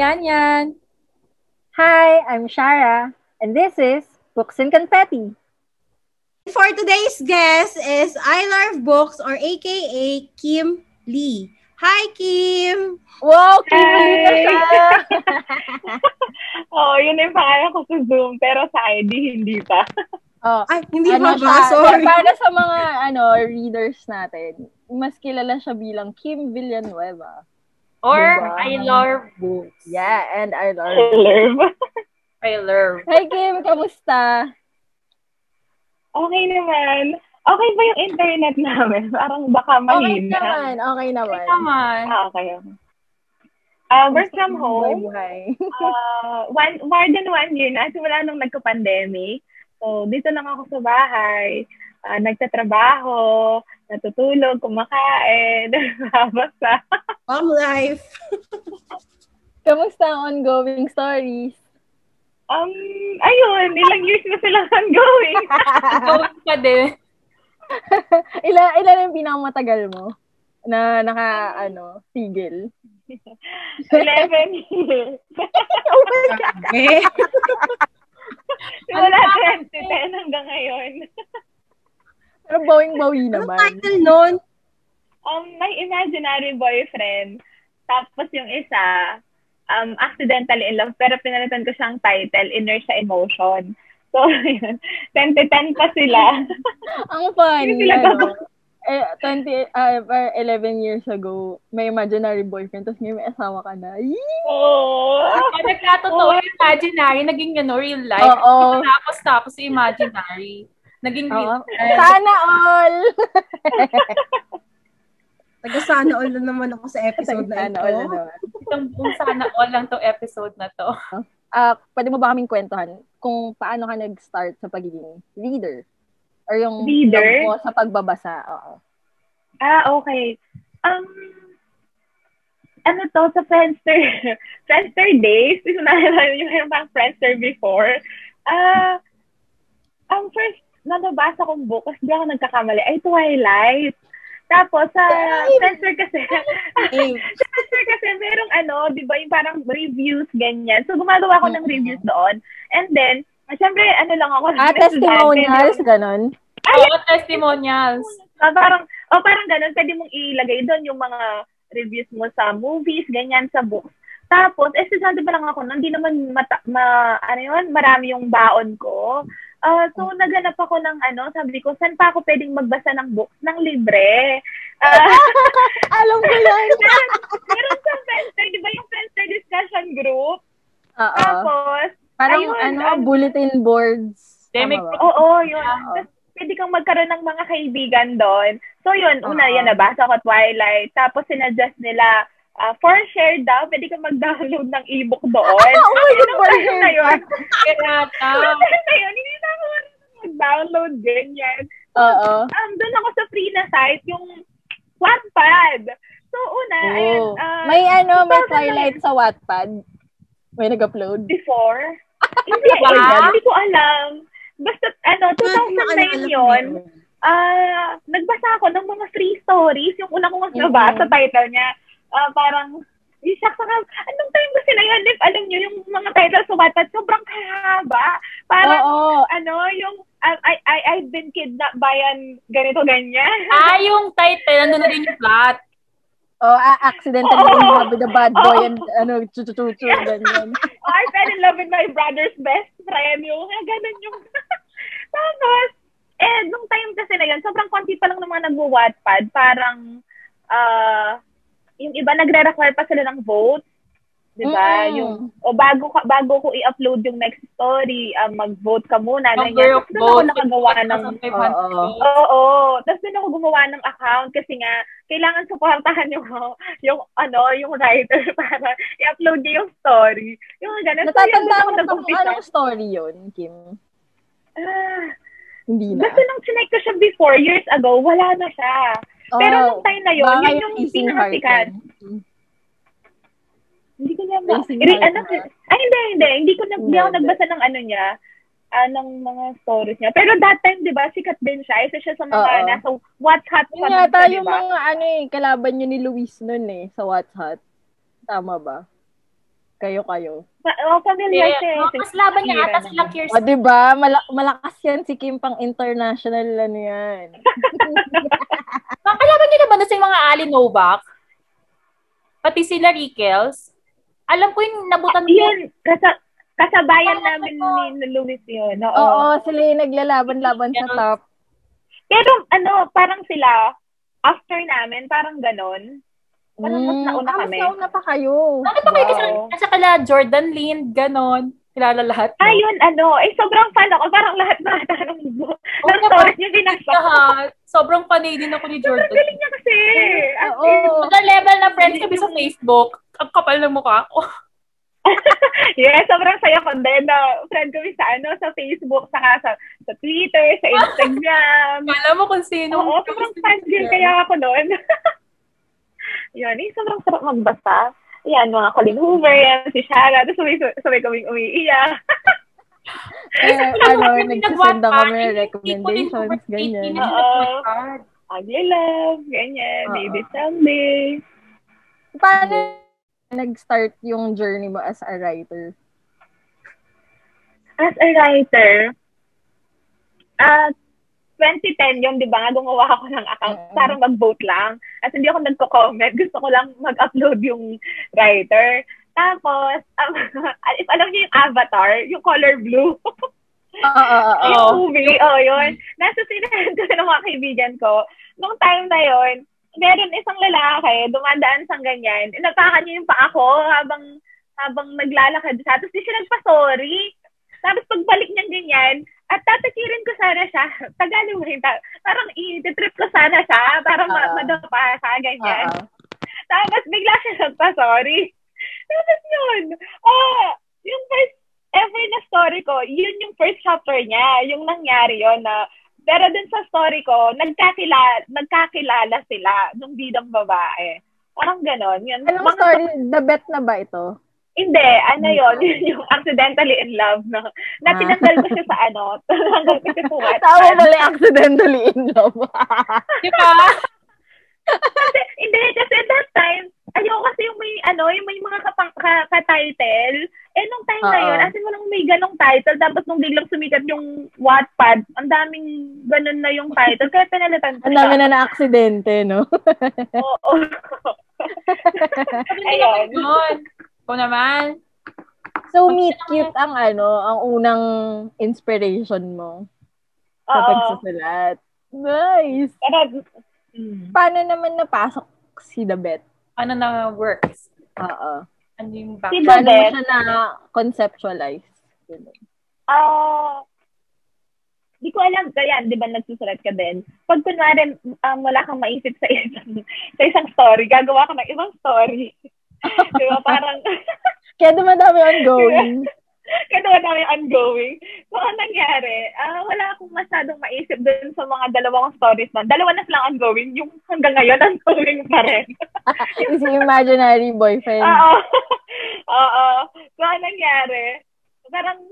Yan Yan. Hi, I'm Shara. And this is Books and Confetti. For today's guest is I Love Books or aka Kim Lee. Hi, Kim! Wow, Kim Lee na siya! Oo, oh, yun yung pangalan ko sa Zoom, pero sa ID, hindi pa. Oh, Ay, hindi ano pa ba? siya, Sorry. Para sa mga ano readers natin, mas kilala siya bilang Kim Villanueva. Or Diba? I love books. Yeah, and I love Love. I love. Hi Kim, kamusta? Okay naman. Okay ba yung internet namin? Parang baka Okay mahina. naman, okay naman. Naman. Ah, okay. Uh, work from home. Buhay. Uh, one, more than one year na. Simula nung nagka-pandemic. So, dito lang ako sa bahay. Uh, nagtatrabaho, natutulog, kumakain, nabasa. Mom life. Kamusta ang ongoing stories? Um, ayun, ilang years na silang ongoing. Going pa din. Ila ilan yung pinakamatagal mo na naka ano, tigil? 11 years. oh my God. Eh, Simula Ano 2010 hanggang ngayon. Pero bawing-bawi anong naman. title nun? Um, my imaginary boyfriend. Tapos yung isa, um, accidentally in love, pero pinalitan ko siyang title, Inertia Emotion. So, yun. 10 to 10 pa sila. Ang funny, sila ano, eh, 20, ah, uh, 11 years ago, may imaginary boyfriend, tapos ngayon may asawa ka na. Yee! Oo. Pag nagkatotoo yung imaginary, naging ano, real life. Oo. Tapos, tapos imaginary. Naging real Oo. life. Sana all! Taga sana all na naman ako sa episode na Sana ito. all na naman. Itong kung sana all lang to episode na to. Ah, pwede mo ba kaming kwentuhan kung paano ka nag-start sa pagiging reader? Or yung Reader? mo sa pagbabasa? Oo. Ah, okay. Um, ano to, sa Friendster, Friendster days, hindi ko naalala yung meron pang Friendster before. Ah, ang first na nabasa kong book, kasi di ako nagkakamali, ay Twilight. Tapos, sa Friendster kasi, Eh, sa Friendster kasi, merong ano, di ba, yung parang reviews, ganyan. So, gumagawa ako ng reviews doon. And then, ah, syempre, ano lang ako. Ah, testimonials, ganon? Oo, testimonials. Ah, parang, oh, parang ganun, pwede mong ilagay doon yung mga reviews mo sa movies, ganyan, sa books. Tapos, estudyante pa lang ako, hindi naman, mata, ma, ano yun, marami yung baon ko. Ah, so, naganap ako ng ano, sabi ko, saan pa ako pwedeng magbasa ng books ng libre? Ah, Alam ko yan! meron, meron sa Friendster, di ba yung Friendster discussion group? Oo. Tapos, Parang ayun, ano, ang- bulletin boards. Demic Tama ba? Oo, yun. Oo. Tapos, pwede kang magkaroon ng mga kaibigan doon. So, yun, una, Oo. yan, nabasa ko Twilight. Tapos, sinadjust nila, ah, for share daw, pwede kang mag-download ng ebook doon. Oh my God, for share na yun, na yun, hindi na ako mag-download ganyan. Oo. Um, doon ako sa free na site, yung Wattpad. So, una, ayun, Oo. ah, May ano, may 2009 Twilight sa Wattpad. May nag-upload. before. hindi, hindi ko alam. Basta, ano, Ano, 2009 yun. Ah, nagbasa ako ng mga free stories. Yung una kong nabasa, title niya, ah, parang, yung shucks, saka, anong time kasi na yun? If alam niyo, yung mga title sa Wattpad, sobrang kahaba. Parang, Oo. ano, yung, ah, I, I, I've been kidnapped by an ganito, ganyan. Ah, yung title, nandun na rin yung plot. Oh, ah, accidentally Oo. in love with the bad boy Oo. and ano, chu-chu-chu-chu, ganyan. Oh, I fell in love with my brother's best friend. Yung, ah, ganun yung, tapos, eh, nung time kasi na yun, sobrang konti pa lang ng mga nagwo-Wattpad. Parang, ah, yung iba nagre-require pa sila ng vote. Di ba? Mm. Yung, o bago, ka, bago ko i-upload yung next story, ah, mag-vote ka muna. Ganyan. of Tapos doon ako nakagawa ng, Oo. Oo. Tapos doon ako gumawa ng account kasi nga, kailangan supportahan yung, yung, ano, yung writer para i-upload niya yung story. Yung ganun. So, yun, Natatanda doon ako mo kung anong story yun, Kim? Ah, Hindi na. Basta nung chinek ko siya before, years ago, wala na siya. Pero Oh, nung time na yun, yun yung pinakasikat. Hindi ko Iri, Heart ano, na. ay hindi, hindi. Hindi ko, nag, hindi ako nagbasa ng ano niya, ah, ng mga stories niya. Pero that time, di ba, sikat din siya. Isa siya sa mga Oo. nasa What's Hot pa yata siya, di yung ba? mga ano eh, kalaban nyo ni Luis nun eh, sa What's Hot. Tama ba? Kayo-kayo. Pa- oh, familiar siya. Yeah. Mas laban niya ata sila Kirsten. O, di ba? Mala- malakas yan si Kim pang international ano yan. Kakalaban niyo naman na sa mga Ali Novak. Pati sila Rickels. Alam ko yung nabutan ko. Yun, kasa, kasabayan Parang namin ano. ni Luis yun. Oo. Oo, sila yung naglalaban-laban sa top. Pero ano, parang sila, after namin, parang ganon. Parang mas nauna ah, kami. Mas nauna pa kayo. Ano pa kayo kasi nasa kala Jordan Lind, ganon. Kilala lahat. Ayun, ano, eh, sobrang fan ako. Parang lahat na ng, Oo ng naman. stories niya binasa. Lahat. Sobrang panay din ako ni Sobrang Jordan. galing niya kasi. As Oo. in, Sa level na friends kami sa Facebook, ang kapal ng mukha ko. yes, sobrang saya ko din na friend kami sa ano, sa Facebook, saka sa, sa Twitter, sa Instagram. Alam mo kung sino. Oo, sobrang fan din kaya ako noon. Yun, eh, sobrang sarap magbasa. Yan, mga Colin Hoover, yan, si Shara. Tapos sabay, sabay kaming umiiyak. Eh, ano, Kami nagsisend ako nag-Wattpad, may hindi ko din recommendations, over 18 ganyan. na Oo. Ugly Love, ganyan, Oo. Baby Someday. Paano nag-start yung journey mo as a writer? As a writer, at 2010 yung, di ba nga, gumawa ako ng account Mm-mm. para mag-vote lang. At hindi ako nagko-comment. Gusto ko lang mag-upload yung writer. Tapos, um, if alam niyo yung avatar, yung color blue, Oo, oo, oo. yung movie, oh, yun. Nasa sinahan ko ng mga kaibigan ko. Nung time na yun, meron isang lalaki, dumadaan sa ganyan. Inapakan niya yung paa ko habang habang naglalakad siya. Tapos di siya nagpa-sorry. Tapos pagbalik niya ganyan, at tatakirin ko sana siya. Rin. ta- Parang i-trip ko sana siya para ma- Oo. madapa siya, ganyan. Oo. Tapos bigla siya nagpa-sorry. Tapos yun, oh, yung first ever na story ko, yun yung first chapter niya, yung nangyari yon na pero dun sa story ko, nagkakilala, nagkakilala sila nung bidang babae. Parang ganon. Yun. Anong Mga- story? The Bet na ba ito? Hindi, ano yon yun yung accidentally in love, no? Na Ah. tinanggal ko siya sa ano, tinanggal ko siya sa Wattpad. Tama mali, accidentally in love. Di ba? kasi, hindi, kasi at that time, ayoko kasi yung may, ano, yung may mga kapang, ka, ka-title. Eh, nung time na Oo. yun, as in walang may ganong title, tapos nung biglang sumikat yung Wattpad, ang daming ganon na yung title, kaya pinalitan ko Ang dami na na-aksidente, no? Oo. Ayun. yun. Ikaw naman. So, meet cute ang ano, ang unang inspiration mo sa Oo. pagsusulat. Nice! Pero, mm. Paano naman napasok si The Bet? Ano na works? Oo. Ano yung Si back? The Paano mo siya na-conceptualize? Ah, di ko alam, kaya, di ba nagsusulat ka din? Pag kunwari, um, wala kang maisip sa isang, sa isang story, gagawa ka ng ibang story. di ba? Parang, Kaya dumadami ongoing. Naman namin ongoing. So, ang nangyari, ah, wala akong masyadong maisip dun sa mga dalawang stories nun. Dalawa na silang ongoing, yung hanggang ngayon, ongoing pa rin. si imaginary boyfriend. Oo. Oo. So, ang nangyari, parang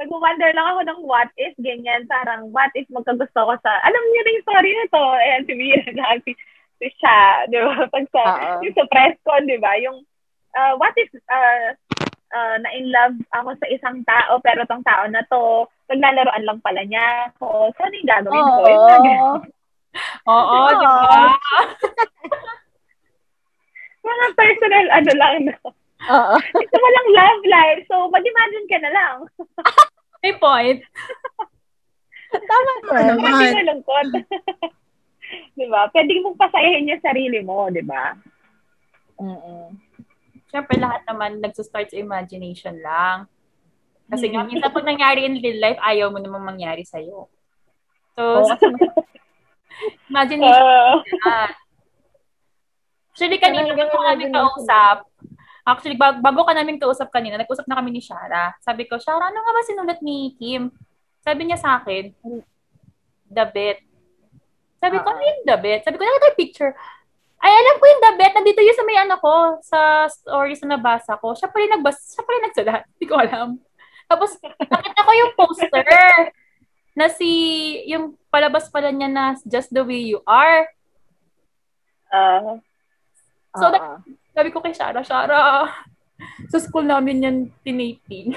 nag-wonder lang ako ng what if, ganyan. Parang, what if magkagusto ko sa, alam niyo na yung story na to. Ayan, si Mira na, si, si siya, di ba? Pag sa, Oo. yung sa press con, di ba? Yung, uh, what if, uh, uh, na in love ako sa isang tao, pero tong tao na to, naglalaroan lang pala niya ako. So, ano yung gagawin ko? Oo. Oo, Oo. di ba? Mga personal, ano lang, no? Oo. Ito walang love life. So, mag-imagine ka na lang. May point. Tama naman. Naman. Hindi malungkot. di ba? Pwede mong pasayahin yung sarili mo, di ba? Mm-mm. Siyempre, lahat naman nagsa-start sa imagination lang. Kasi nga, Mhm. minsan pag nangyari in real life, ayaw mo namang mangyari sa'yo. So, kasi imagination Uh, yan. Actually, kanina bago kami imagination. kausap, actually, bag- bago ka namin kausap kanina, nag-usap na kami ni Shara. Sabi ko, Shara, ano nga ba sinulat ni Kim? Sabi niya sa akin, The Bet. Sabi ko, ano yung The Bet? Sabi ko, nakita yung picture. Ay, alam ko yung The Bet. Nandito yun sa may ano ko, sa stories na nabasa ko. Siya pala yung nagbas, siya pala yung nagsulat. Hindi ko alam. Tapos, nakita ko yung poster na si, yung palabas pala niya na Just the Way You Are. uh, So, Oo. Sabi ko kay Shara, Shara, sa school namin yan tinaping.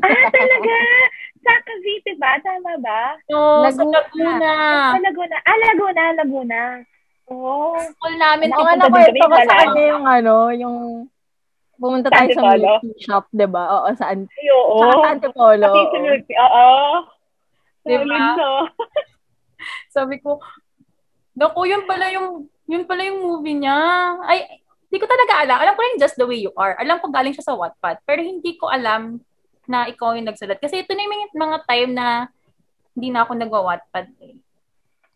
ah, talaga? Sa Cavite ba? Tama ba? No, sa Laguna. Laguna. Sa Laguna. Ah, Laguna, Laguna. Oh. School namin, Ang Pupunta din ito kami ko sa kanya yung ano, yung pumunta tayo sa milk shop, di ba? Oo, saan? Ay, oo. Saka sa Antipolo. oo. Oo. Solid, no? Sabi ko, naku, yun pala yung, yun pala yung movie niya. Ay, hindi ko talaga alam. Alam ko lang Just the Way You Are. Alam ko galing siya sa Wattpad. Pero hindi ko alam na ikaw yung nagsulat. Kasi ito na yung mga, time na hindi na ako nagwa-Wattpad eh.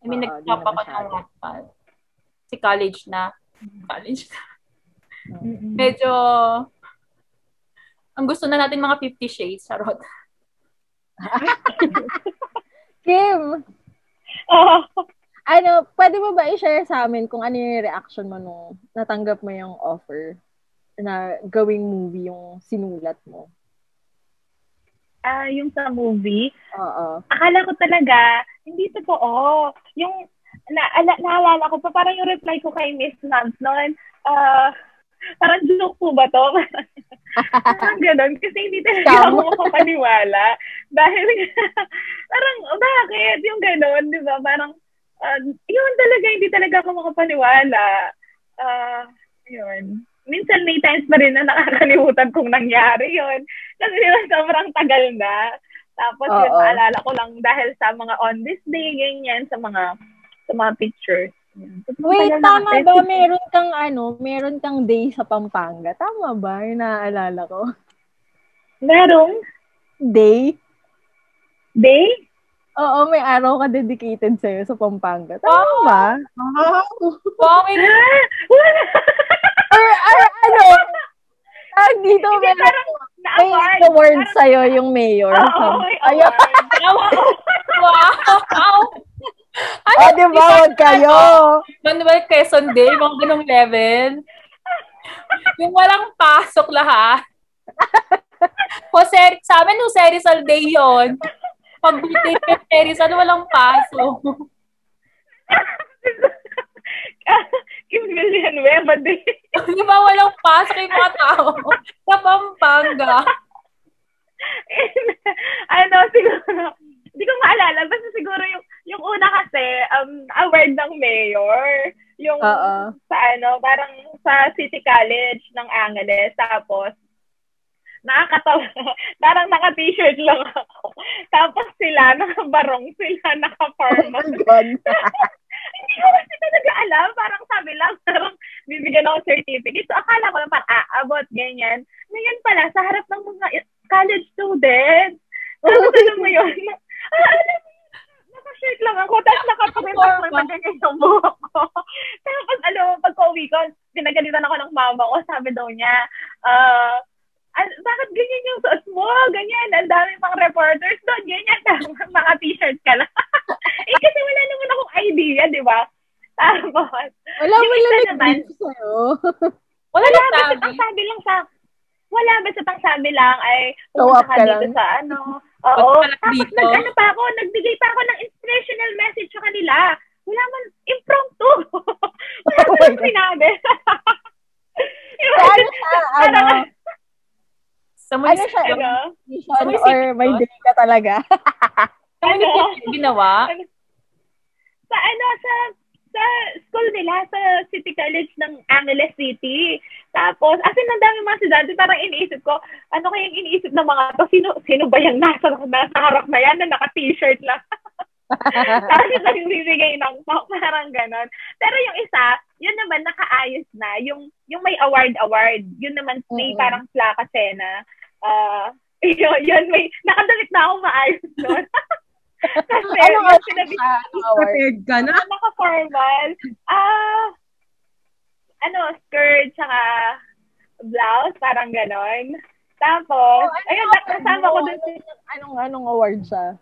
I mean, Oo, di nag-top na ako ng. Wattpad. Si college na. College na. Mm-mm. Medyo, ang gusto na natin mga 50 shades, charot. Kim, Oo. ano, pwede mo ba i-share sa amin kung ano yung reaction mo nung natanggap mo yung offer na gawing movie yung sinulat mo? Ah, yung sa movie, Oo. akala ko talaga, hindi totoo. Yung, na, ala, naalala ko pa, parang yung reply ko kay Miss Nance noon, ah, parang joke po ba to? parang ganun. Kasi hindi talaga ako makapaniwala. Dahil, parang, bakit? Yung ganun, di ba? Parang, ah, yun talaga, hindi talaga ako makapaniwala. Ah, yun. Minsan may times pa rin na nakakalimutan kung nangyari yun. Kasi di ba, sobrang tagal na. Tapos yun, Oo. maalala ko lang dahil sa mga on this day, ganyan, sa mga sa mga pictures. Wait, tama ba? Meron kang ano, meron kang day sa Pampanga. Tama ba? Yung naaalala ko. Merong Day? day? Oo, may araw ka dedicated sa'yo sa Pampanga. Tama ba? Wow, may Ah, wala. Or, or ano? Tag dito, Hindi, may, parang may award Parang- sa'yo yung mayor. Oo, may Ayun. award. wow! Ano, Oh, di ba? Huwag kayo. Manuel Quezon Day, mga ganong level. Yung walang pasok lahat. Jose, sa amin, Jose Rizal Day yun. Pag birthday kay Jose Rizal, walang pasok. Kim Villanueva day. Di ba walang pasok yung mga tao sa Pampanga? ano, siguro, hindi ko maalala. Basta siguro yung, yung una kasi, um, award ng mayor. Yung Oo. sa ano, parang sa City College ng Angeles. Tapos, nakakatawa. parang naka-t-shirt lang ako. Tapos sila, nakabarong sila, Oh naka-formal. my God. Hindi ko kasi talaga alam. Parang sabi lang, parang bibigyan ako certificate. So, akala ko lang parang aabot, ganyan. Ngayon pala, sa harap ng mga college students. Tapos alam mo yun, ah, alam mo, naka-shirt lang ako, tapos nakapakitak lang ganyan yung buhok ko. Tapos, alam mo, pagka-uwi ko, pinagalitan ako ng mama ko, sabi daw niya, ah, "An- bakit ganyan yung suot mo? Ganyan, ang dami pang reporters doon, ganyan, mga t-shirt ka lang. eh, kasi wala naman akong idea, di ba? Tapos, Wala mo lang naman, sa'yo. Wala wala, basta sabi. ang sabi lang sa, wala, basta ang sabi lang ay, pumunta ka ka dito lang. sa ano. Oo. Tapos dito. nag-ano pa ako, nagbigay pa ako ng inspirational message sa kanila. Wala man, impromptu. wala Oh man sinabi. So, ano ano, Sa ano siya, Ano? mission or may day ka talaga? sa munisipyo ginawa. sa ano, sa sa school nila, sa City College ng Angeles City. Tapos, as in, ang dami mga estudyante, parang iniisip ko, ano kayang iniisip ng mga to? Sino, sino ba yung nasa, nasa harap na yan na naka-t-shirt lang? Tapos yung nagbibigay ng talk, parang ganon. Pero yung isa, yun naman nakaayos na. Yung, yung may award-award, yun naman may Mm-mm. parang plaka sena. Ah, yun, yun, may, nakadamit na ako maayos doon. Kasi, ano yung nga sinabi? Ano award? Prepared ka na? naka-formal. Ah, ano, skirt, tsaka blouse, parang ganon. Tapos, ano ayun, nakasama ko mo? dun si Anong, anong award siya?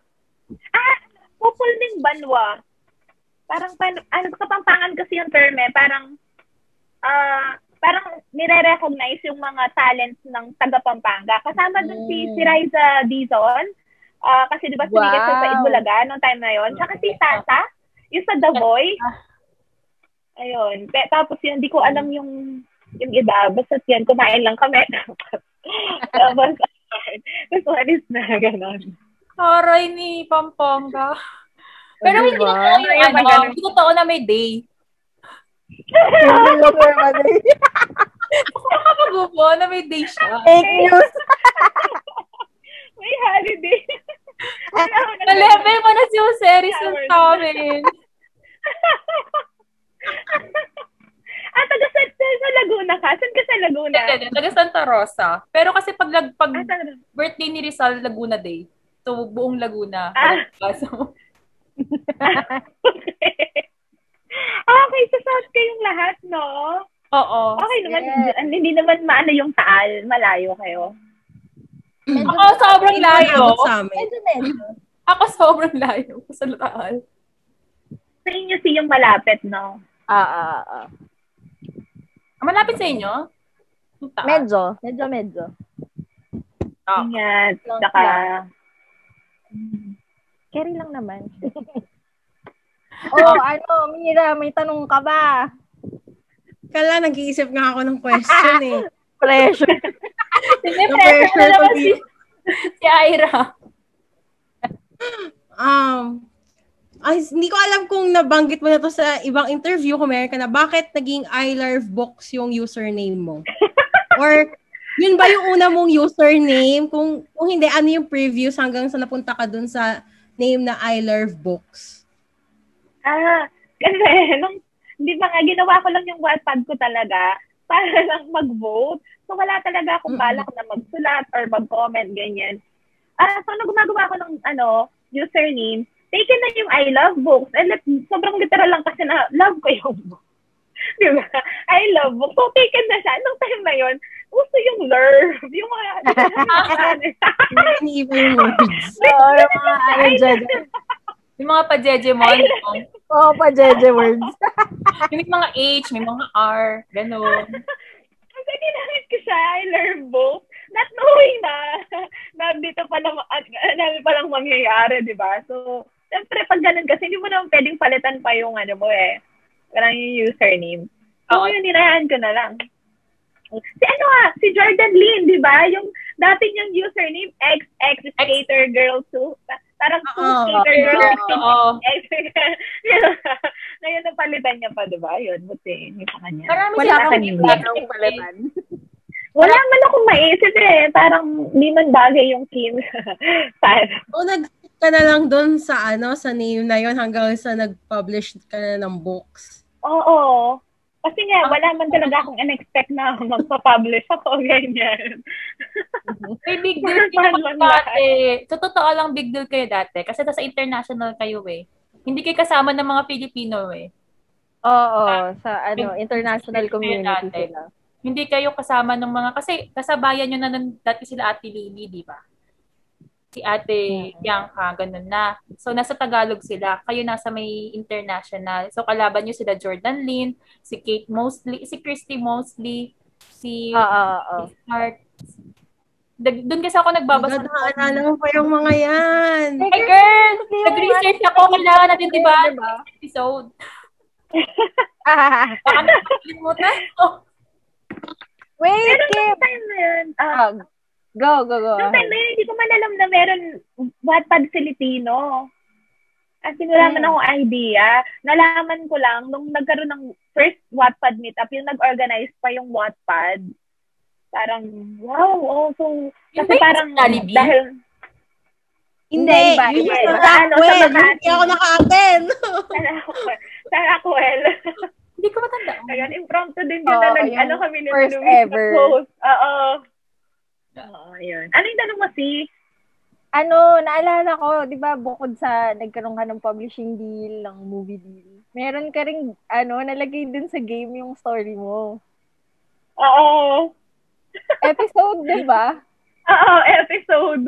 Ah, pupul ng banwa. Parang, pan, ano, kapampangan kasi yung term eh. Parang, ah, parang nire-recognize yung mga talents ng taga Pampanga. Kasama dun si, Mm. si Riza Dizon. Ah, kasi di ba sumikat siya sa Wow. Itbulaga noong time na yon. Tsaka si Tata, yung sa The Boy. Ayun. Pe, tapos yun, di ko alam yung yung iba, basta yan, kumain lang kami. Tapos, tapos walis na, gano'n. Aray ni Pampanga. Pero hindi Diba? yung Ayun, ano, hindi totoo na may day. Hindi mo permanent. Nakakagubo na may day siya. Fake news. May holiday. Wala na- Na-level mo na si Jose Rizal sa amin. ah, taga sa, sa Laguna ka? Saan ka sa Laguna? Hindi, Taga Santa Rosa. Pero kasi pag, lag, pag Ah, birthday ni Rizal, Laguna Day. So, buong Laguna. Ah. So, Ah, okay, sa South kayong lahat, no? oo. Okay naman, Yes. hindi, hindi naman maano yung taal, malayo kayo. Ako sobrang layo. Abot sa amin. Medyo, medyo. Ako sobrang layo sa Lutaal. Sa inyo si yung malapit, no? Ah, ah, ah. Malapit sa inyo? Lutaal. Medyo. Medyo, medyo. Ah. Ingat, Lang saka... Carry lang naman. oh, ano, Mira, may tanong ka ba? Kala, nag-iisip nga ako ng question eh. Pressure. Hindi, pressure pressure na naman si, si Ira. Um, ay, hindi ko alam kung nabanggit mo na to sa ibang interview kung meron ka na. Bakit naging I Love Books yung username mo? Or, yun ba yung una mong username? Kung, kung hindi, ano yung previous hanggang sa napunta ka dun sa name na I Love Books? Ah, kasi nung, hindi ba nga, ginawa ko lang yung Wattpad ko talaga para lang mag-vote. So, wala talaga akong balak na magsulat or mag-comment, ganyan. Ah, so, nung gumagawa ko ng, ano, username, taken na yung I love books. And like, sobrang literal lang kasi na love ko yung book. Di ba? I love books. So, taken na siya. Nung time na yon uso yung lurv. Yung mga, yung words. Oo, yung mga ano dyan. Yung mga pa-Jejemon. Oo, pa Jeje words. may mga H, may mga R. Ganon. Kasi ginamit ko siya, I love books. Not knowing na, na dito pa lang, namin pa lang mangyayari, di ba? So, siyempre, pag ganun kasi, hindi mo naman pwedeng palitan pa yung ano mo eh. Parang yung username. So, Oo. yun, nirayaan ko na lang. Si ano ah, si Jordan Lin, di ba? Yung dati niyang username, XX Skater Girl 2. Parang 2 Oo. Skater Girl Oo. Ngayon, napalitan niya pa, di ba? Yun, buti. Hindi pa kanya. Marami Wala akong akong palitan. Wala man akong maisip eh. Parang di man bagay yung. Parang, O nag ka na lang dun sa ano sa name na yon hanggang sa nag-publish ka na ng books. oo. Kasi nga, wala man talaga akong in-expect na magpa-publish ako, ganyan. May big deal kayo dati. Sa totoo lang, big deal kayo dati. Kasi sa international kayo eh. Hindi kayo kasama ng mga Pilipino eh. Oo, sa ano, international community dati. sila. Hindi kayo kasama ng mga, kasi kasabayan nyo na nun, dati sila Ate Lily, di ba? Si Ate. Bianca, ganun na. So, nasa Tagalog sila. Kayo nasa may international. So, kalaban nyo sila Jordan Lin, si Kate Mosley, si Christy Mosley, si oo. Hart. Dag- Doon kasi ako nagbabasa. Agad naalala mo pa yung mga yan. Hey girl! Nag-research ako. Kailangan natin, di ba? Diba? Episode. Baka nakalimutan ko. Wait, Kim! time na yun, ah, Ah, go, go, go. nung time na yun, hindi ko man alam na meron Wattpad Filipino. Kasi wala man Hmm. akong idea. Nalaman ko lang nung nagkaroon ng first Wattpad meetup, yung nag-organize pa yung Wattpad. Parang, wow, oh, so, kasi yung parang, Jollibee? dahil, Hindi, iba, yun sa Ano, sa. Hindi ako naka-attend. sa Rockwell. Hindi ko matandaan. Ayun, impromptu din yun na nag, ano kami ni first ever. nag-post. Oo. Oo, yun. Ano yung tanong mo, si? Ano, naalala ko, di ba, bukod sa nagkaroon ka ng publishing deal, ng movie deal, meron ka rin, ano, nalagay din sa game yung story mo. Oo. Episode, di ba? Oo, episode.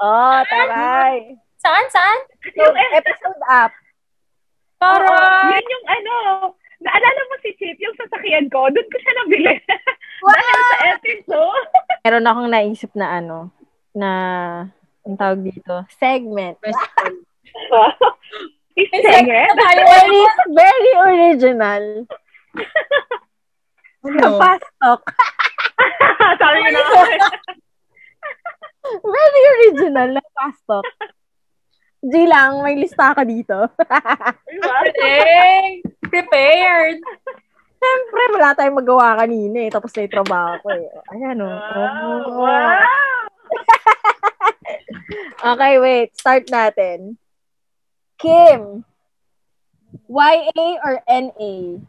Oh, taray. Saan? Saan? So, episode up. Para. Oo, yun yung ano, naalala mo si Chip, yung sasakyan ko, doon ko siya nabili. Dahil sa episode. Meron akong naisip na ano, na, ang tawag dito, segment. Segment. Very, very original. Ano? Fast talk. Sabi ko na. Very original na fast talk. G lang, may lista ka dito. Hey, prepared. Siyempre, wala tayong magawa kanina eh. Tapos na yung trabaho ko eh. Ayan o. Wow. Oh. Wow. Okay, wait. Start natin. Kim. YA or NA?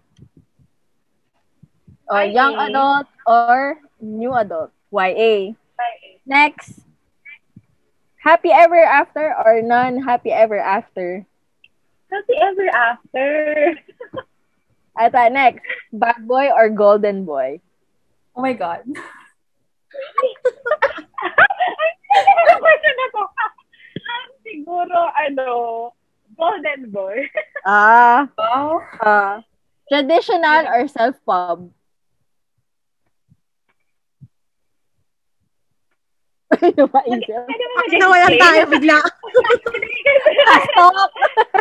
O, YA. young adult or new adult? YA. Next. Happy ever after or non-happy ever after? Happy ever after. At uh, next, bad boy or golden boy? Oh my God. Ano question na to? Siguro, ano, golden boy. Ah, Wow. ah. traditional or self-pub? Ano ba isip? Pwede mo Bakit nawalan tayo bigla? Stop!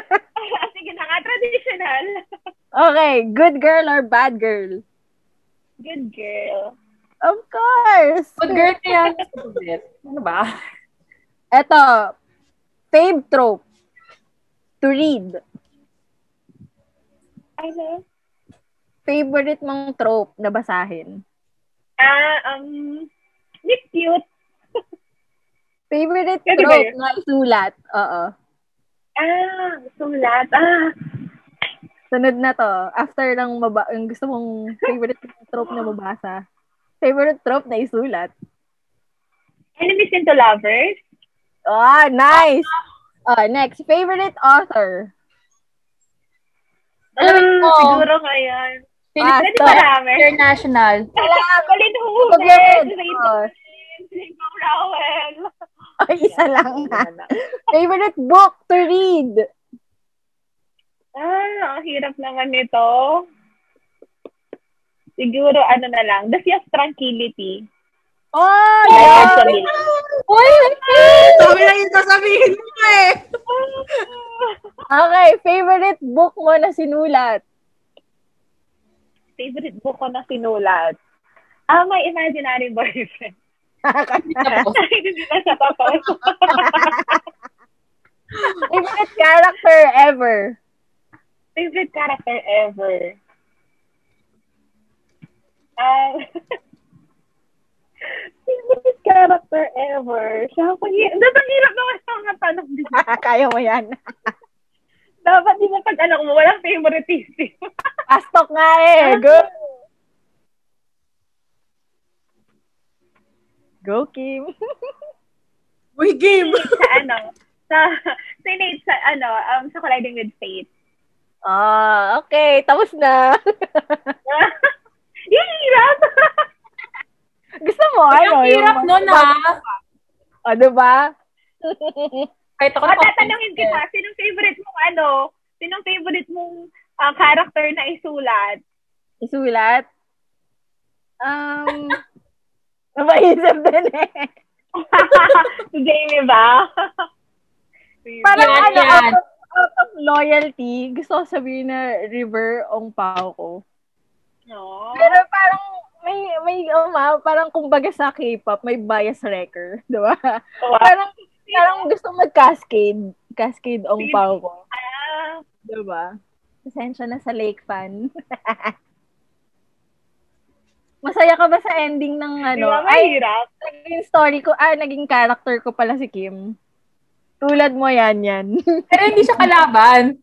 Sige na nga, traditional. Okay, good girl or bad girl? Good girl. Of course! Good girl kaya. Ano ba? Eto, fave trope. To read. Ano? Favorite mong trope na basahin. Ah, um, Nick cute. Favorite ba trope na isulat. Oo. Ah, sulat. Ah, Sunod na to. After ng maba yung gusto mong favorite trope na mabasa. Favorite trope na isulat. enemies into lovers. Ah, nice! Ah, next. Favorite author. Ah, Alam mo. siguro ngayon. Ah, Pwede marami. International. Colin Pag Hoover. oh, Jacob Rowell. Ay, isa lang na. Favorite book to read. Ah, ang hirap naman nito. Siguro, ano na lang, The Sea of Tranquility. Oh, yeah. Uy, Sabi lang yung sasabihin mo eh. Okay, favorite book mo na sinulat. Favorite book ko na sinulat. Ah, My Imaginary Boyfriend. Tapos. Hindi na tapos. favorite character ever. Favorite character ever. Ah, favorite character ever. Siya ako, dapat ang hirap naman sa mga tanong dito. Kaya mo yan. Dapat di mo pag anak mo, walang favoritism. Astok nga eh. Go. Go, Kim. Uy, game. sa ano, sa, innate, sa ano, um, sa colliding with fate. Ah, okay. Tapos na. Yung hirap! Gusto mo, ano? Ang hirap yung- nun ah. O, diba? Kahit ako O, tatanungin kita, sinong favorite mong ano, sinong favorite mong ah, character na isulat? Isulat? Um, napaisip din eh. si Jamie ba? Parang Yan, ano, out of, out of loyalty, gusto ko sabihin na River Ong Pao ko. no. Pero parang may may uma, parang kumbaga sa K-pop, may bias wrecker, 'di ba? Wow. Parang parang gusto mag-cascade, cascade Ong Pao ko, Ah, 'di ba? Pasensya na sa Lake fan. Masaya ka ba sa ending ng di ano? ba Ay, mahirap? naging story ko, ah, naging character ko pala si Kim. Tulad mo yan, yan. Pero hindi siya kalaban.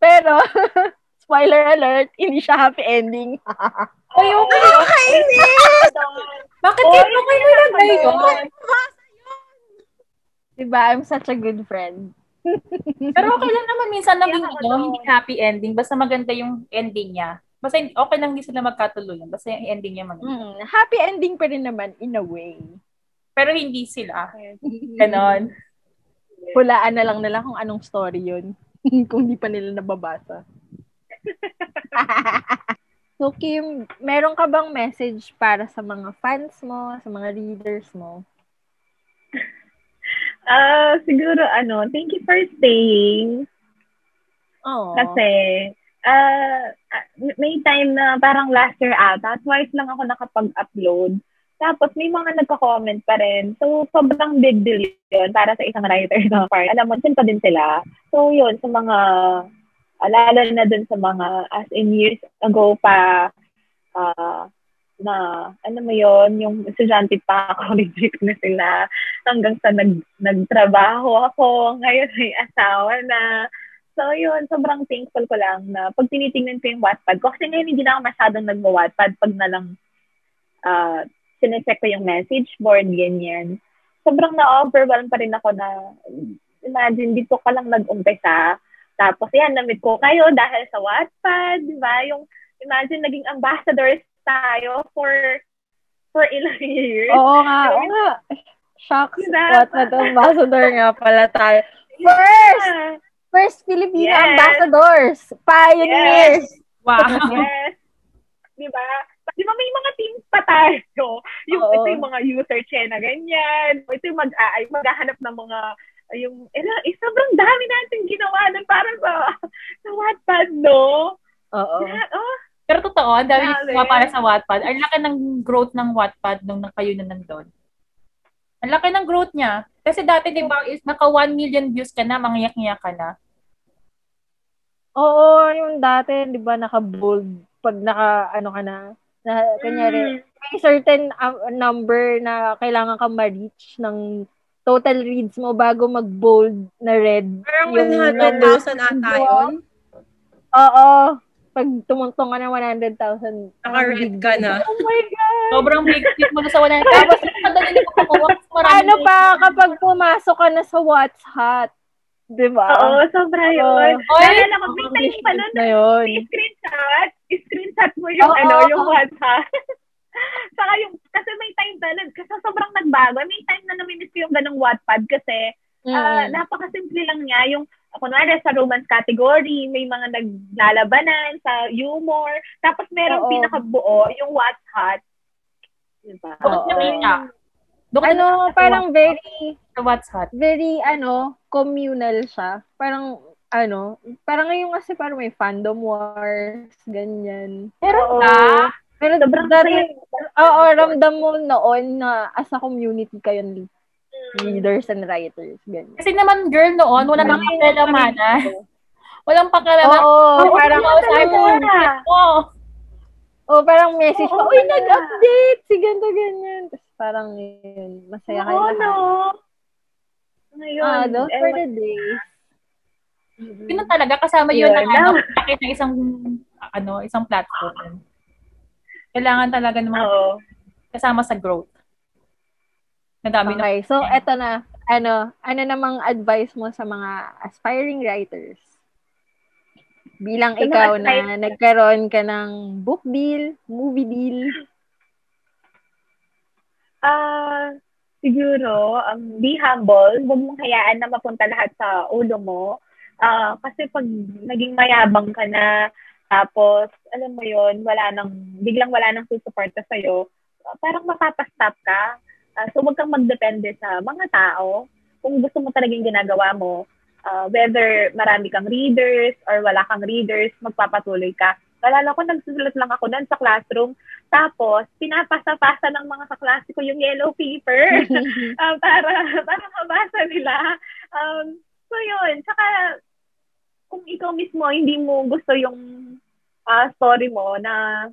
Pero, spoiler alert, hindi siya happy ending. Uy, okay. Nakakainis! Bakit kayo okay mo lang ba yun? diba? I'm such a good friend. Pero okay lang naman minsan naging ano, ano. hindi happy ending. Basta maganda yung ending niya. Basta okay lang hindi sila magkatuloy. Basta yung ending niya maganda. Mm, happy ending pa rin naman, in a way. Pero hindi sila. Ganon. Hulaan na lang nila kung anong story yun. kung di pa nila nababasa. so, Kim, meron ka bang message para sa mga fans mo, sa mga readers mo? Ah, siguro ano, thank you for staying. Oh. Kasi, ah, ah, may time na parang last year ata, twice lang ako nakapag-upload. Tapos may mga nagka-comment pa rin. So, sobrang big deal yun para sa isang writer na part. Alam mo, din pa din sila. So, yun, sa mga, uh, lalo na dun sa mga, as in years ago pa, uh, na, ano mo yon yung estudyante pa ako, reject na sila, hanggang sa nag, nagtrabaho ako, ngayon may asawa na. So, yun, sobrang thankful ko lang na pag tinitingnan ko yung Wattpad ko, kasi ngayon hindi na ako masyadong nagwa-Wattpad pag na lang uh, sinecheck ko yung message board, ganyan. Sobrang na-overwhelm pa rin ako na, imagine, dito ka lang nag-umpisa. Tapos, yan, namit ko kayo dahil sa Wattpad, di ba? Yung, imagine, naging ambassadors tayo for for ilang years. Oo nga, oo nga. Shocks. Diba? Wattpad ambassador nga pala tayo. First! First Filipino Yes. ambassadors. Pioneers. Wow. Yes. Di ba? Di ba may mga teams pa tayo? Yung, Oo. ito yung mga user chain na ganyan. Ito yung mag, ay, maghahanap ng mga yung eh, eh, sobrang dami natin ginawa nun para sa sa Wattpad, no? Oo. Oh, Pero totoo, ang dami nyo para sa Wattpad. Ang laki ng growth ng Wattpad nung kayo na nandun. Ang laki ng growth niya. Kasi dati, di ba, is naka 1 million views ka na, mangyak-nyak ka na. Oo, yung dati, di ba, naka-bold. Pag naka, ano ka na, na, kanyari, mm, may certain uh, number na kailangan ka ma-reach ng total reads mo bago mag-bold na red. Parang Yung 100,000 ata yun. Oo. Pag tumuntong ka ng 100,000. Naka-red ka na. Oh my God! Sobrang big hit mo na sa 100. Tapos, madali na marami Ano na- pa kapag pumasok ka na sa What's Hot? Di ba? Oo, sobra yun. Oy, Naalala ko, may time pa nun na yun. screenshot, screenshot mo yung Oo. ano, yung WhatsApp. Saka yung, kasi may time pa nun, kasi sobrang nagbago. May time na namimiss ko yung ganong Wattpad kasi ah, Mm. napakasimple lang niya. Yung, kunwari sa romance category, may mga naglalabanan sa humor. Tapos merong Oo. pinakabuo, yung What's Hot. Diba? Oo. Doon ano, nakakatawa parang very, What's Hot. very, ano, communal siya. Parang, ano, parang ngayon kasi parang may fandom wars, ganyan. Meron Oo. ka? Pero Sobrang dati, saya. oo, ramdam mo noon na as a community kayo. Readers and writers, ganyan. Kasi naman, girl, noon, wala nang pakialamanan. Walang pakialaman. Oo, Oo, parang, oo, sabi oo. oh, parang message pa, uy, nag-update, si ganito, ganyan. Tapos parang yun, masaya kayo Oo, no. Ngayon, Ah, those were ewan- the days. Yun na talaga, kasama yun Yun, ng ano, ng isang, ano, isang platform. Kailangan talaga ng mga kasama sa growth. Nadami na. Okay, so eto na, ano, ano namang advice mo sa mga aspiring writers? Bilang mga ikaw na aspir- nagkaroon ka ng book deal, movie deal, Ah, siguro, um, be humble. Huwag mong hayaan na mapunta lahat sa ulo mo. Ah, kasi pag naging mayabang ka na, tapos, alam mo yon wala nang, biglang wala nang susuporta sa'yo, parang mapapastop ka. Ah, so, huwag kang magdepende sa mga tao. Kung gusto mo talagang ginagawa mo, ah, whether marami kang readers or wala kang readers, magpapatuloy ka. Nalala ko, nagsusulat lang ako doon sa classroom. Tapos, pinapasa-pasa ng mga kaklase ko yung yellow paper ah, para, para mabasa nila. Um, so, yun. Tsaka, kung ikaw mismo hindi mo gusto yung ah, story mo na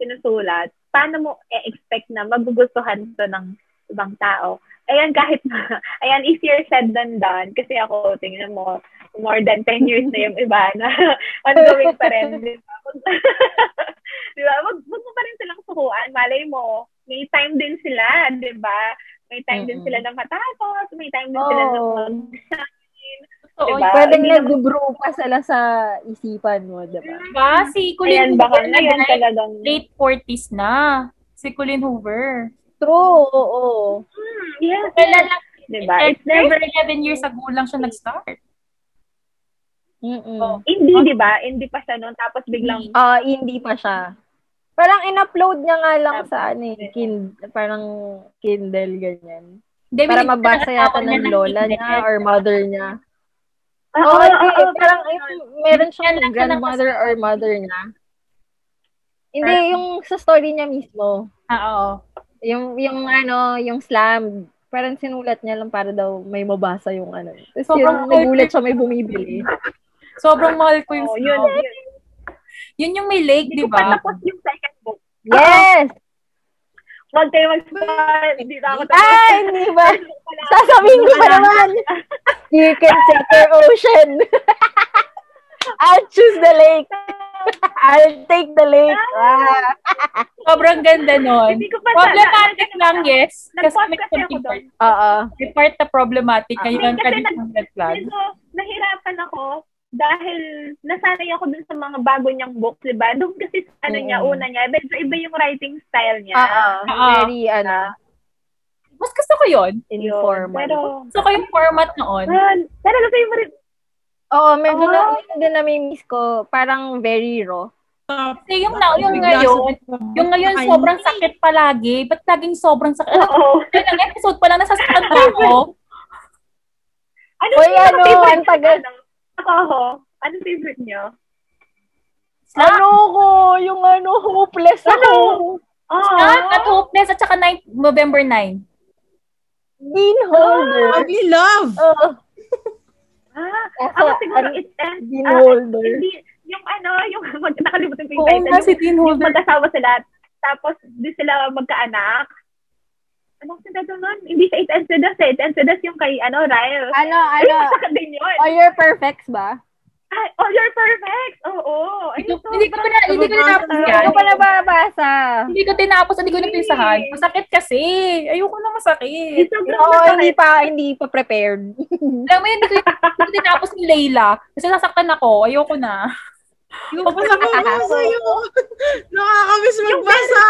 sinusulat, paano mo e-expect na magugustuhan to ng ibang tao? Ayan, kahit na, ayan, easier said than done. Kasi ako, tingnan mo, more than 10 years na yung iba na ongoing pa rin. Di ba? di ba? Wag, wag mo pa rin silang sukuan. Malay mo, may time din sila, di ba? May time din Mm-mm. sila na matapos, may time din sila na Oo. mag Totoo Diba? yun. pwedeng nag-grow pa sila sa isipan mo, di ba? Diba? Si Colleen Ayan, Hoover na talagang... late 40s na. Si Colleen Hoover. True, oo. Hmm, yes, Kailan lang, Diba? It's never... 11 years ago lang siya nag-start. Mm-mm. Oh. Hindi, di ba? Hindi pa siya noon. Tapos biglang... Ah, hindi pa siya. Parang in-upload niya nga lang sa ano eh, kin, parang Kindle, ganyan. Hindi, Para mabasa yata ng lola niya or mother niya. Ah, Oo, oo, eh, oo, parang eh, meron siyang grandmother or mother niya. Hindi, yung sa story niya mismo. Ah, oo. Yung, yung ano, yung slam, parang sinulat niya lang para daw may mabasa yung ano. Tapos Sobrang yun, nagulat siya may bumibili. Sobrang mahal ko yung Oh, yun, snow. yun. Yun yung may lake, Hindi di ko pa ba? tapos yung second book. Yes! Huwag kayo mag-spoil. Hindi na ako tapos. Ay, hindi ba? Sasabihin ko pa naman. You can take your ocean. I'll choose the lake. I'll take the lake. Ah. Sobrang ganda nun. Hindi ko pa Problematic lang, yes. Kasi may something part. Oo. May part na problematic Ah. ngayon ang nag- red flag. Medyo nahirapan ako dahil nasanay ako dun sa mga bago niyang books, di ba? Doon kasi sa ano niya, Mm. una niya, medyo iba yung writing style niya. Oo. Oo. Very, ano, Mas gusto ko yun. Yun. informal. Pero, Gusto ko yung format noon. ah, talaga favorite. Oo, medyo Oo. na, din nami-miss ko. Parang very raw. Kasi yung, na, yung ngayon, yung ngayon sobrang sakit palagi. Ba't laging sobrang sakit? Oo. yun ang episode pa lang nasasaktan pa ako. Ano yung ano, favorite ang tagal. Ako. Ano favorite niyo? Ano ko? Yung ano, hopeless ako. Oh, At, at Hopeless at saka 9, November 9. Bean holder. Ugly love. Oo. ah, ako siguro ano, it ends, Bean ah, holder. hindi, yung ano, yung, nakalimutan ko yung Oo title. nga, si yung mag-asawa sila, tapos di sila magkaanak. Anong title nun? Hindi siya It Ends With Us eh. It Ends With Us yung kay, ano, Ryle. Ano, Ay, ano, masakit din yun. all your perfects ba? Ay, oh, you're perfect. Oo. Ay, Hindi ko- ko na, hindi ko tinapos Ano yan. Hindi ko pa nababasa. Hindi ko tinapos, hindi ko napisahan. Masakit kasi. Ayoko na masakit. Sobrang Oo, masakit. hindi pa, hindi pa prepared. Alam mo yun, hindi ko, hindi ko tinapos ni Layla. Kasi nasaktan ako. Ayoko na. Yung pagkakabasa yun. Nakakamiss magbasa.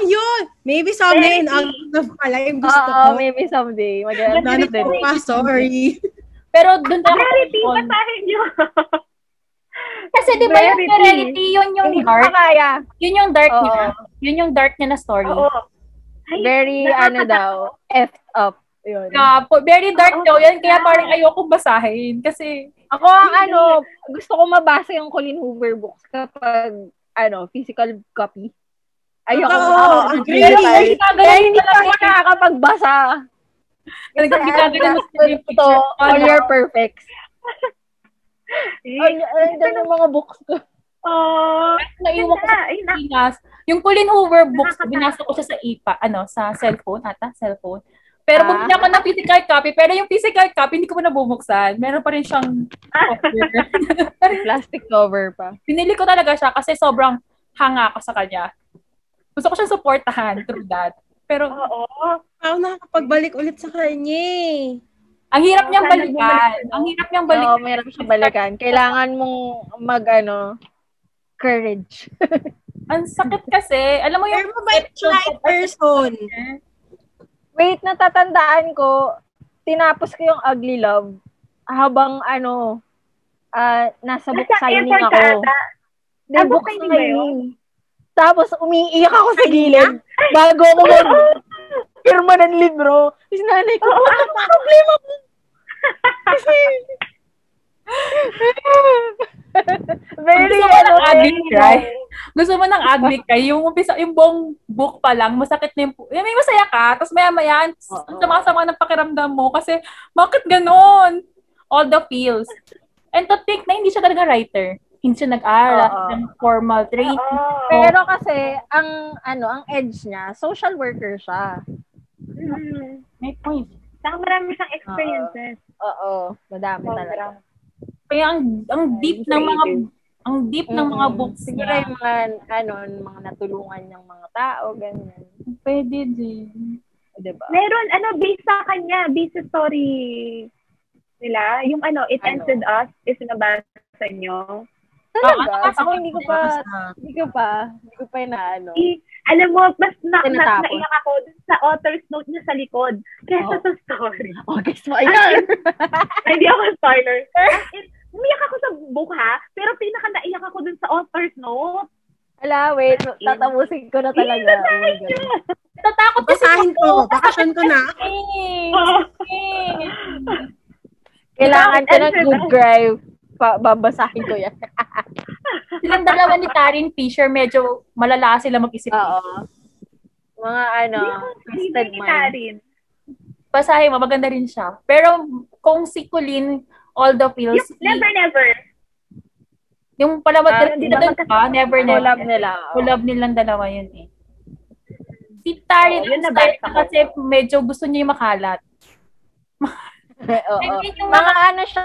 Ayun. Maybe someday in. August of pala yung gusto Oo, ko. maybe someday. Nanap din. ko pa, sorry. Pero doon ako. basahin nyo. Kasi di ba yung Verity. reality, yun yung ko dark. kaya. Yun yung dark Oo. niya. Yun yung dark niya na story. Oo. Ay, Very, ano daw, effed up. Yun. Yeah, very dark Oo, daw yan. Kaya parang ayoko basahin. Kasi, Ako ang ano, gusto ko mabasa yung Colin Hoover books kapag, ano, physical copy. Ayoko. Oo, agree. Kaya Ay, kaya hindi pa ako nakakapagbasa. ginagawa mo picture. all your perfects. Andyan yung mga books ko. Oh, Naiwan ko sa ayun na. Pinas. Yung Colin Hoover books, binasa ko siya sa IPA, ano, sa cellphone, ata, cellphone. Pero Ah. bumili ako ng physical copy, pero yung physical copy, hindi ko pa nabubuksan. Meron pa rin siyang cover. Plastic cover pa. Binili ko talaga siya kasi sobrang hanga ako sa kanya. Gusto ko siyang supportahan through that. Pero Oo. Ako nakakapagbalik ulit sa kanya eh. ang hirap Oo, niyang balikan. Ang hirap niyang Oo, balikan. meron siyang balikan. Kailangan mong mag, ano, courage. Ang sakit kasi. Alam mo Pero yung mabait siya like person. Wait, natatandaan ko, tinapos ko yung Ugly Love habang, ano, ah nasa book signing ako. Hindi, Ah, book signing ba yun? Tapos, umiiyak ako sa gilid bago ako mag pirma ng libro. Tapos nanay ko, Oo. ano problema mo? Kasi, very, Gusto mo ng ugly very cry? Gusto mo ng ugly ka, yung umpisa, yung buong book pa lang, masakit na yung, yung may masaya ka, tapos maya maya, ang sama-sama ng pakiramdam mo, kasi, bakit ganon? All the feels. And to think na hindi siya talaga writer. Hindi siya nag-aral ng formal training. Oo. Pero kasi, ang, ano, ang edge niya, social worker siya. Mm. May point. Saka marami siyang experiences. Oo, madami talaga. Kaya ang, ang deep ng mga, ang deep ng mga books Siguro niya. yung mga, ano, mga natulungan ng mga tao, ganyan. Pwede din. Diba? Meron, ano, based sa kanya, based sa story nila, yung ano, It Ano? Ends With Us, is nabasa nyo. ano Talaga? kasi Ako hindi ko pa, hindi ko pa, hindi ko pa inaano. I, alam mo, mas na, na, naiyak ako dun sa author's note niya sa likod. Kesa Oh. sa story. Oh, guess mo, ayan! Ay, Hindi ako spoiler. In, umiyak ako sa book ha, pero pinaka naiyak ako dun sa author's note. Ala, wait, tatapusin ko na talaga. Oh my God. Natatakot kasi Basahin ko. Bakasyon ko na. Kailangan ko ng Answer good na. drive. Pa babasahin ko yan. Silang dalawa ni Taryn Fisher, medyo malala sila mag-isip. Oo. Mga ano, twisted Hindi mind. Basahin mo, maganda rin siya. Pero kung si Colleen, all the feels, Yung never, never. yung pala Ah, uh, di ba pa, never, never. Collab nila. Collab nilang dalawa yun eh. Si Taryn, Oo, yun ko. kasi medyo gusto niya yung makalat. Oo. Hindi yung Mga ano siya,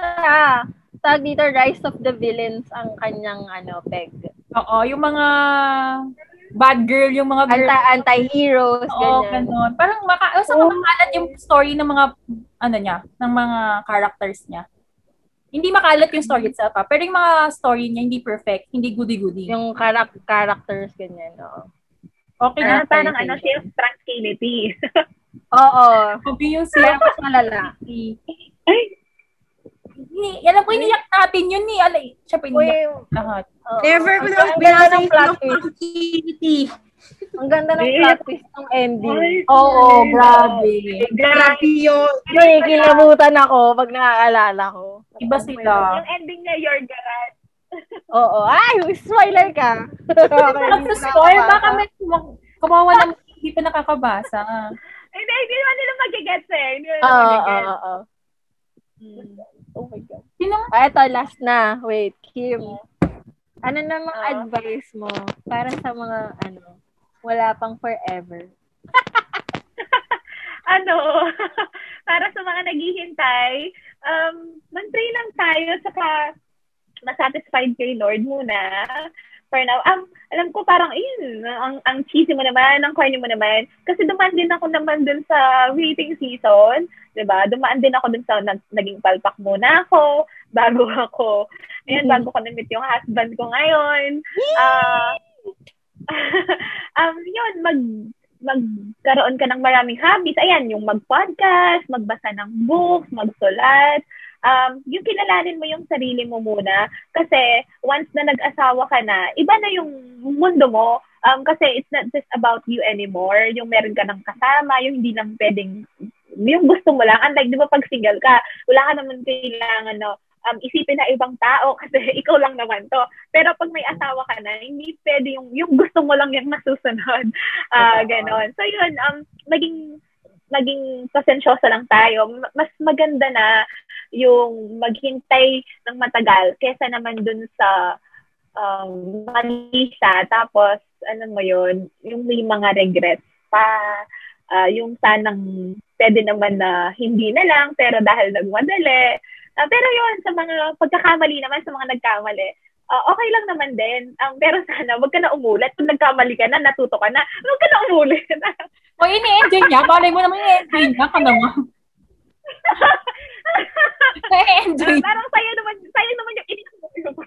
tag dito, Rise of the Villains ang kanyang ano, peg. Oo, yung mga bad girl, yung mga girl. Anti, anti-heroes, Oo, ganyan. ganun. Parang maka, basta makalat yung story ng mga, ano niya, ng mga characters niya. Hindi makalat yung story itself, ha? pero yung mga story niya hindi perfect, hindi goody-goody. Yung karak- characters, ganyan. Oo. Okay Ah, na. parang ano, siya yung tranquility. Oo. Sabi yung siya. mas malala. Ay, Hindi, alam ko, iniyak natin yun ni Alay. Siya pa Uy, iniyak lahat. Never ko na binasa ng yung plot twist. Ang ganda ng twist ng ending. Oo, grabe. Grabe yun. Nakikilabutan ako pag nakaalala ko. Iba sila. Yung ending niya, your garage. Oo. Ay, spoiler ka. okay, na spoil, ako baka may kawawa naman hindi pa nakakabasa. Hindi, hindi naman nila magigets eh. Hindi nila Oo, oo, magigets. oo. Hmm. Oh my God. Sino? Ah, ito, last na. Wait, Kim. Ano namang Ah. advice mo para sa mga, ano, wala pang forever? ano, para sa mga naghihintay, um, mag-pray lang tayo saka masatisfied kay Lord muna. For now, um, alam ko parang, yun, ang, ang cheesy mo naman, ang corny mo naman. Kasi dumaan din ako naman dun sa waiting season. 'di ba Dumaan din ako dun sa nag, naging palpak muna ako, bago ako, ayan, Mhm. bago ko na-meet yung husband ko ngayon. Ah, um, yun, mag, magkaroon ka ng maraming hobbies. Ayan, yung mag-podcast, magbasa ng books, magsulat. Um, yung kilalanin mo yung sarili mo muna. Kasi once na nag-asawa ka na, iba na yung mundo mo. Um, kasi it's not just about you anymore. Yung meron ka ng kasama, yung hindi lang pwedeng, yung gusto mo lang. Unlike, di ba pag single ka, wala ka naman kailangan, no, um, isipin na ibang tao kasi ikaw lang naman to. Pero pag may asawa ka na, hindi pwede yung, yung gusto mo lang yung nasusunod. Ah, ganon. So yun, um, maging, maging pasensyosa lang tayo. Mas maganda na yung maghintay ng matagal kesa naman dun sa um, mali siya. Tapos, ano mo yun, yung may mga regrets pa, ah, yung sanang pwede naman na hindi na lang, pero dahil nagmadali, Ah, pero yun, sa mga pagkakamali naman, sa mga nagkamali, ah, okay lang naman din. Um, pero sana, wag ka na umulit. Kung nagkamali ka na, natuto ka na, wag ka na umulit. O, ini-enjoy niya. Balay mo naman i-enjoy niya ka naman. Na-enjoy. Ah, parang sayo naman, sayo naman yung hindi ako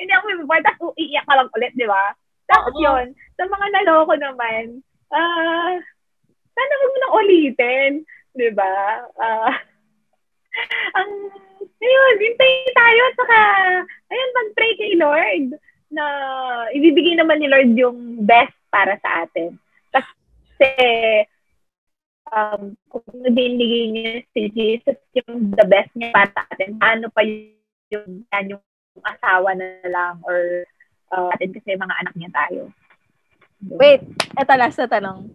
hindi ako may tapos uiiyak ka lang ulit, di ba? Tapos Oo. yun, sa mga naloko naman, ah, sana wag mo nang ulitin, di ba? Ah, ang, ayun, hintayin tayo, at saka, ayun, mag-pray kay Lord na ibibigay naman ni Lord yung best para sa atin. Kasi, um, kung binigay niya si Jesus yung the best niya para sa atin, paano pa yung, yan yung asawa na lang or uh, atin kasi mga anak niya tayo. Wait, eto last na tanong.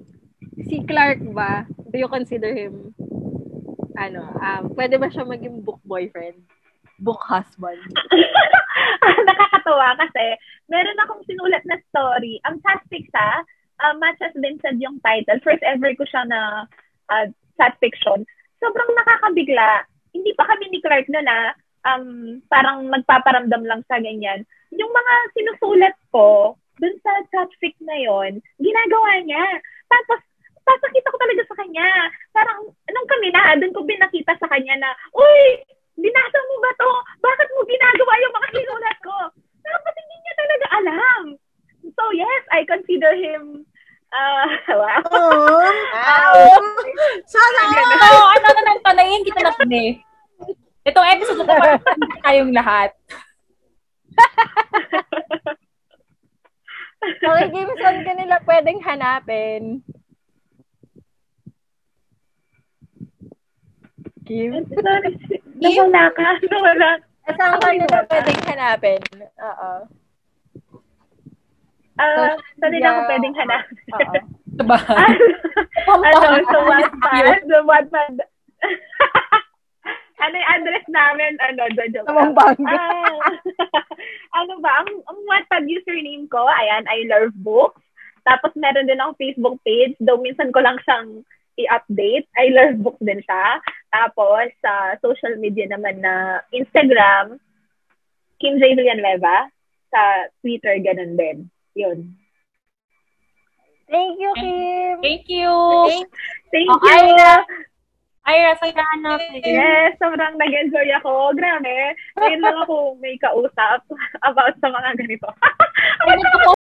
Si Clark ba, do you consider him, ano, um, pwede ba siya maging book boyfriend? Book husband? Nakakatawa kasi meron akong sinulat na story. Ang tastic sa uh, Match Has Been Said yung title. First ever ko siya na uh, chat fiction. Sobrang nakakabigla. Hindi pa kami ni Clark na na um, parang nagpaparamdam lang sa ganyan. Yung mga sinusulat ko dun sa chat fic na yon ginagawa niya. Tapos, papakita ko talaga sa kanya. Parang, nung kami na, dun ko binakita sa kanya na, Uy, binasa mo ba to? Bakit mo ginagawa yung mga sinulat ko? Pero kasi hindi niya talaga alam. So yes, I consider him, uh, wow. Oh. Ah, Sana So, ano na nang tanayin kita na kami. Itong episode na parang tayong lahat. Okay, Kim, saan ka nila pwedeng hanapin? Kim? Nawala ka, nawala. Saan ka nila pwedeng hanapin? Oo. Ah, Social saan media. ako pwedeng hanapin? Oo. Diba? ano, sa Wattpad, sa Wattpad. ano yung address namin? Ano, jojo. Sa Pampanga. Ah, ano ba? Ang, ang Wattpad username ko, ayan, I love books. Tapos meron din akong Facebook page, though minsan ko lang siyang i-update. I love books din siya. Tapos sa social media naman na Instagram, Kim J. Villanueva. Sa Twitter, ganun din. Yun. Thank you, Kim. Thank you. Thank Oh, you! Ira. Ira, sa hanapin. Yes, sobrang nag-enjoy ako. Grabe. Ngayon lang ako may kausap about sa mga ganito.